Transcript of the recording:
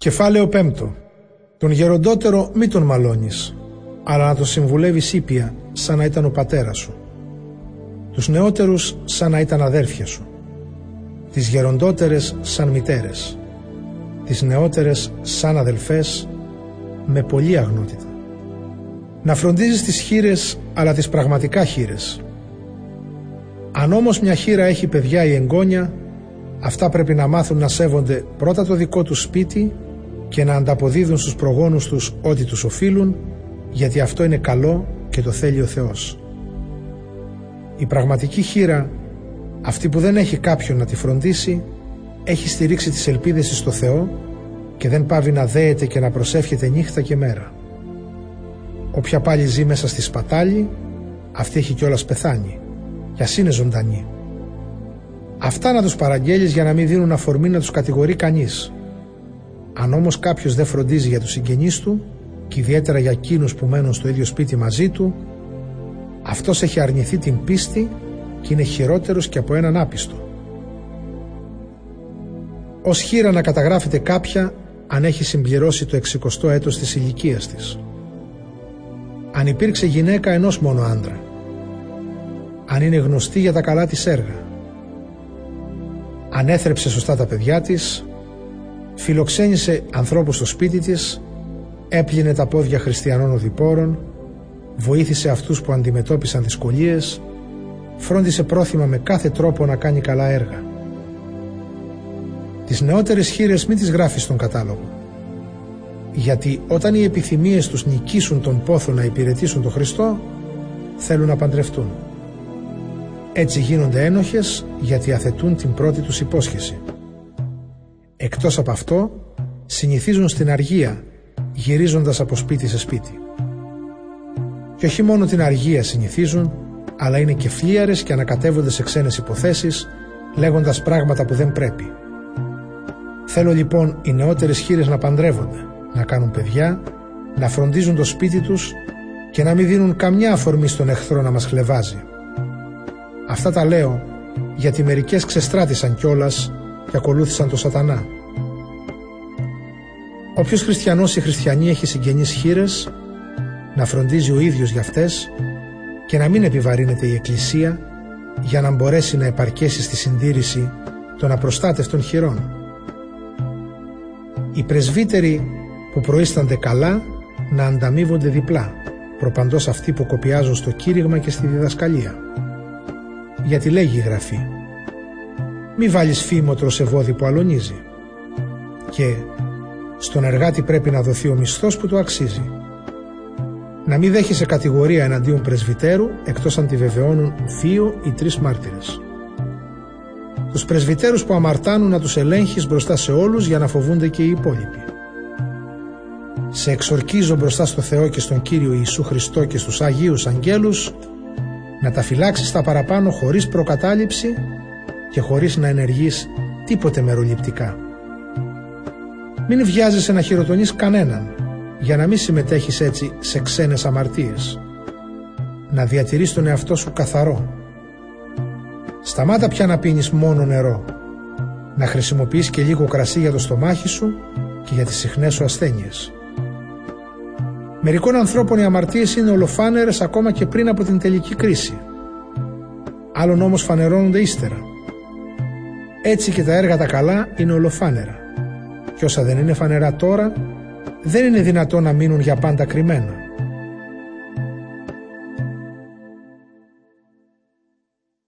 Κεφάλαιο πέμπτο. Τον γεροντότερο μη τον μαλώνεις, αλλά να τον συμβουλεύεις ήπια σαν να ήταν ο πατέρας σου. Τους νεότερους σαν να ήταν αδέρφια σου. Τις γεροντότερες σαν μητέρες. Τις νεότερες σαν αδελφές με πολλή αγνότητα. Να φροντίζεις τις χείρες αλλά τις πραγματικά χείρες. Αν όμως μια χείρα έχει παιδιά ή εγγόνια, αυτά πρέπει να μάθουν να σέβονται πρώτα το δικό τους σπίτι και να ανταποδίδουν στους προγόνους τους ό,τι τους οφείλουν, γιατί αυτό είναι καλό και το θέλει ο Θεός. Η πραγματική χείρα, αυτή που δεν έχει κάποιον να τη φροντίσει, έχει στηρίξει τις ελπίδες της στο Θεό και δεν πάβει να δέεται και να προσεύχεται νύχτα και μέρα. Όποια πάλι ζει μέσα στη σπατάλη, αυτή έχει κιόλας πεθάνει, κι ας είναι ζωντανή. Αυτά να τους παραγγέλεις για να μην δίνουν αφορμή να τους κατηγορεί κανείς. Αν όμως κάποιος δεν φροντίζει για τους συγγενείς του και ιδιαίτερα για εκείνους που μένουν στο ίδιο σπίτι μαζί του, αυτός έχει αρνηθεί την πίστη και είναι χειρότερος και από έναν άπιστο. Ως χείρα να καταγράφεται κάποια αν έχει συμπληρώσει το 60ο έτος της ηλικίας της. Αν υπήρξε γυναίκα ενός μόνο άντρα. Αν είναι γνωστή για τα καλά της έργα. Αν έθρεψε σωστά τα παιδιά της, φιλοξένησε ανθρώπους στο σπίτι της, έπλυνε τα πόδια χριστιανών οδηπόρων, βοήθησε αυτούς που αντιμετώπισαν δυσκολίες, φρόντισε πρόθυμα με κάθε τρόπο να κάνει καλά έργα. Τις νεότερες χείρες μην τις γράφεις στον κατάλογο. Γιατί όταν οι επιθυμίες τους νικήσουν τον πόθο να υπηρετήσουν τον Χριστό, θέλουν να παντρευτούν. Έτσι γίνονται ένοχες γιατί αθετούν την πρώτη τους υπόσχεση. Εκτός από αυτό, συνηθίζουν στην αργία, γυρίζοντας από σπίτι σε σπίτι. Και όχι μόνο την αργία συνηθίζουν, αλλά είναι και φλίαρες και ανακατεύονται σε ξένες υποθέσεις, λέγοντας πράγματα που δεν πρέπει. Θέλω λοιπόν οι νεότερες χείρες να παντρεύονται, να κάνουν παιδιά, να φροντίζουν το σπίτι τους και να μην δίνουν καμιά αφορμή στον εχθρό να μας χλεβάζει. Αυτά τα λέω γιατί μερικές ξεστράτησαν κιόλας και ακολούθησαν το σατανά. Όποιος χριστιανός ή χριστιανή έχει συγγενείς χείρες, να φροντίζει ο ίδιος για αυτές και να μην επιβαρύνεται η Εκκλησία για να μπορέσει να επαρκέσει στη συντήρηση των απροστάτευτων χειρών. Οι πρεσβύτεροι που προείστανται καλά να ανταμείβονται διπλά, προπαντός αυτοί που κοπιάζουν στο κήρυγμα και στη διδασκαλία. Γιατί λέγει η Γραφή «Μη βάλεις φήμοτρο σε βόδι που αλωνίζει» και «Στον εργάτη πρέπει να δοθεί ο μισθός που του αξίζει». Να μην δέχεσαι κατηγορία εναντίον πρεσβυτέρου εκτός αν τη βεβαιώνουν δύο ή τρεις μάρτυρες. Τους πρεσβυτέρους που αμαρτάνουν να τους ελέγχεις μπροστά σε όλους για να φοβούνται και οι υπόλοιποι. Σε εξορκίζω μπροστά στο Θεό και στον Κύριο Ιησού Χριστό και στους Αγίους Αγγέλους να τα φυλάξεις τα παραπάνω χωρίς προκατάληψη και χωρίς να ενεργείς τίποτε μεροληπτικά. Μην βιάζεσαι να χειροτονείς κανέναν για να μην συμμετέχεις έτσι σε ξένες αμαρτίες. Να διατηρείς τον εαυτό σου καθαρό. Σταμάτα πια να πίνεις μόνο νερό. Να χρησιμοποιείς και λίγο κρασί για το στομάχι σου και για τις συχνές σου ασθένειες. Μερικών ανθρώπων οι αμαρτίες είναι ολοφάνερες ακόμα και πριν από την τελική κρίση. Άλλων όμως φανερώνονται ύστερα. Έτσι και τα έργα τα καλά είναι ολοφάνερα. Και όσα δεν είναι φανερά τώρα, δεν είναι δυνατό να μείνουν για πάντα κρυμμένα.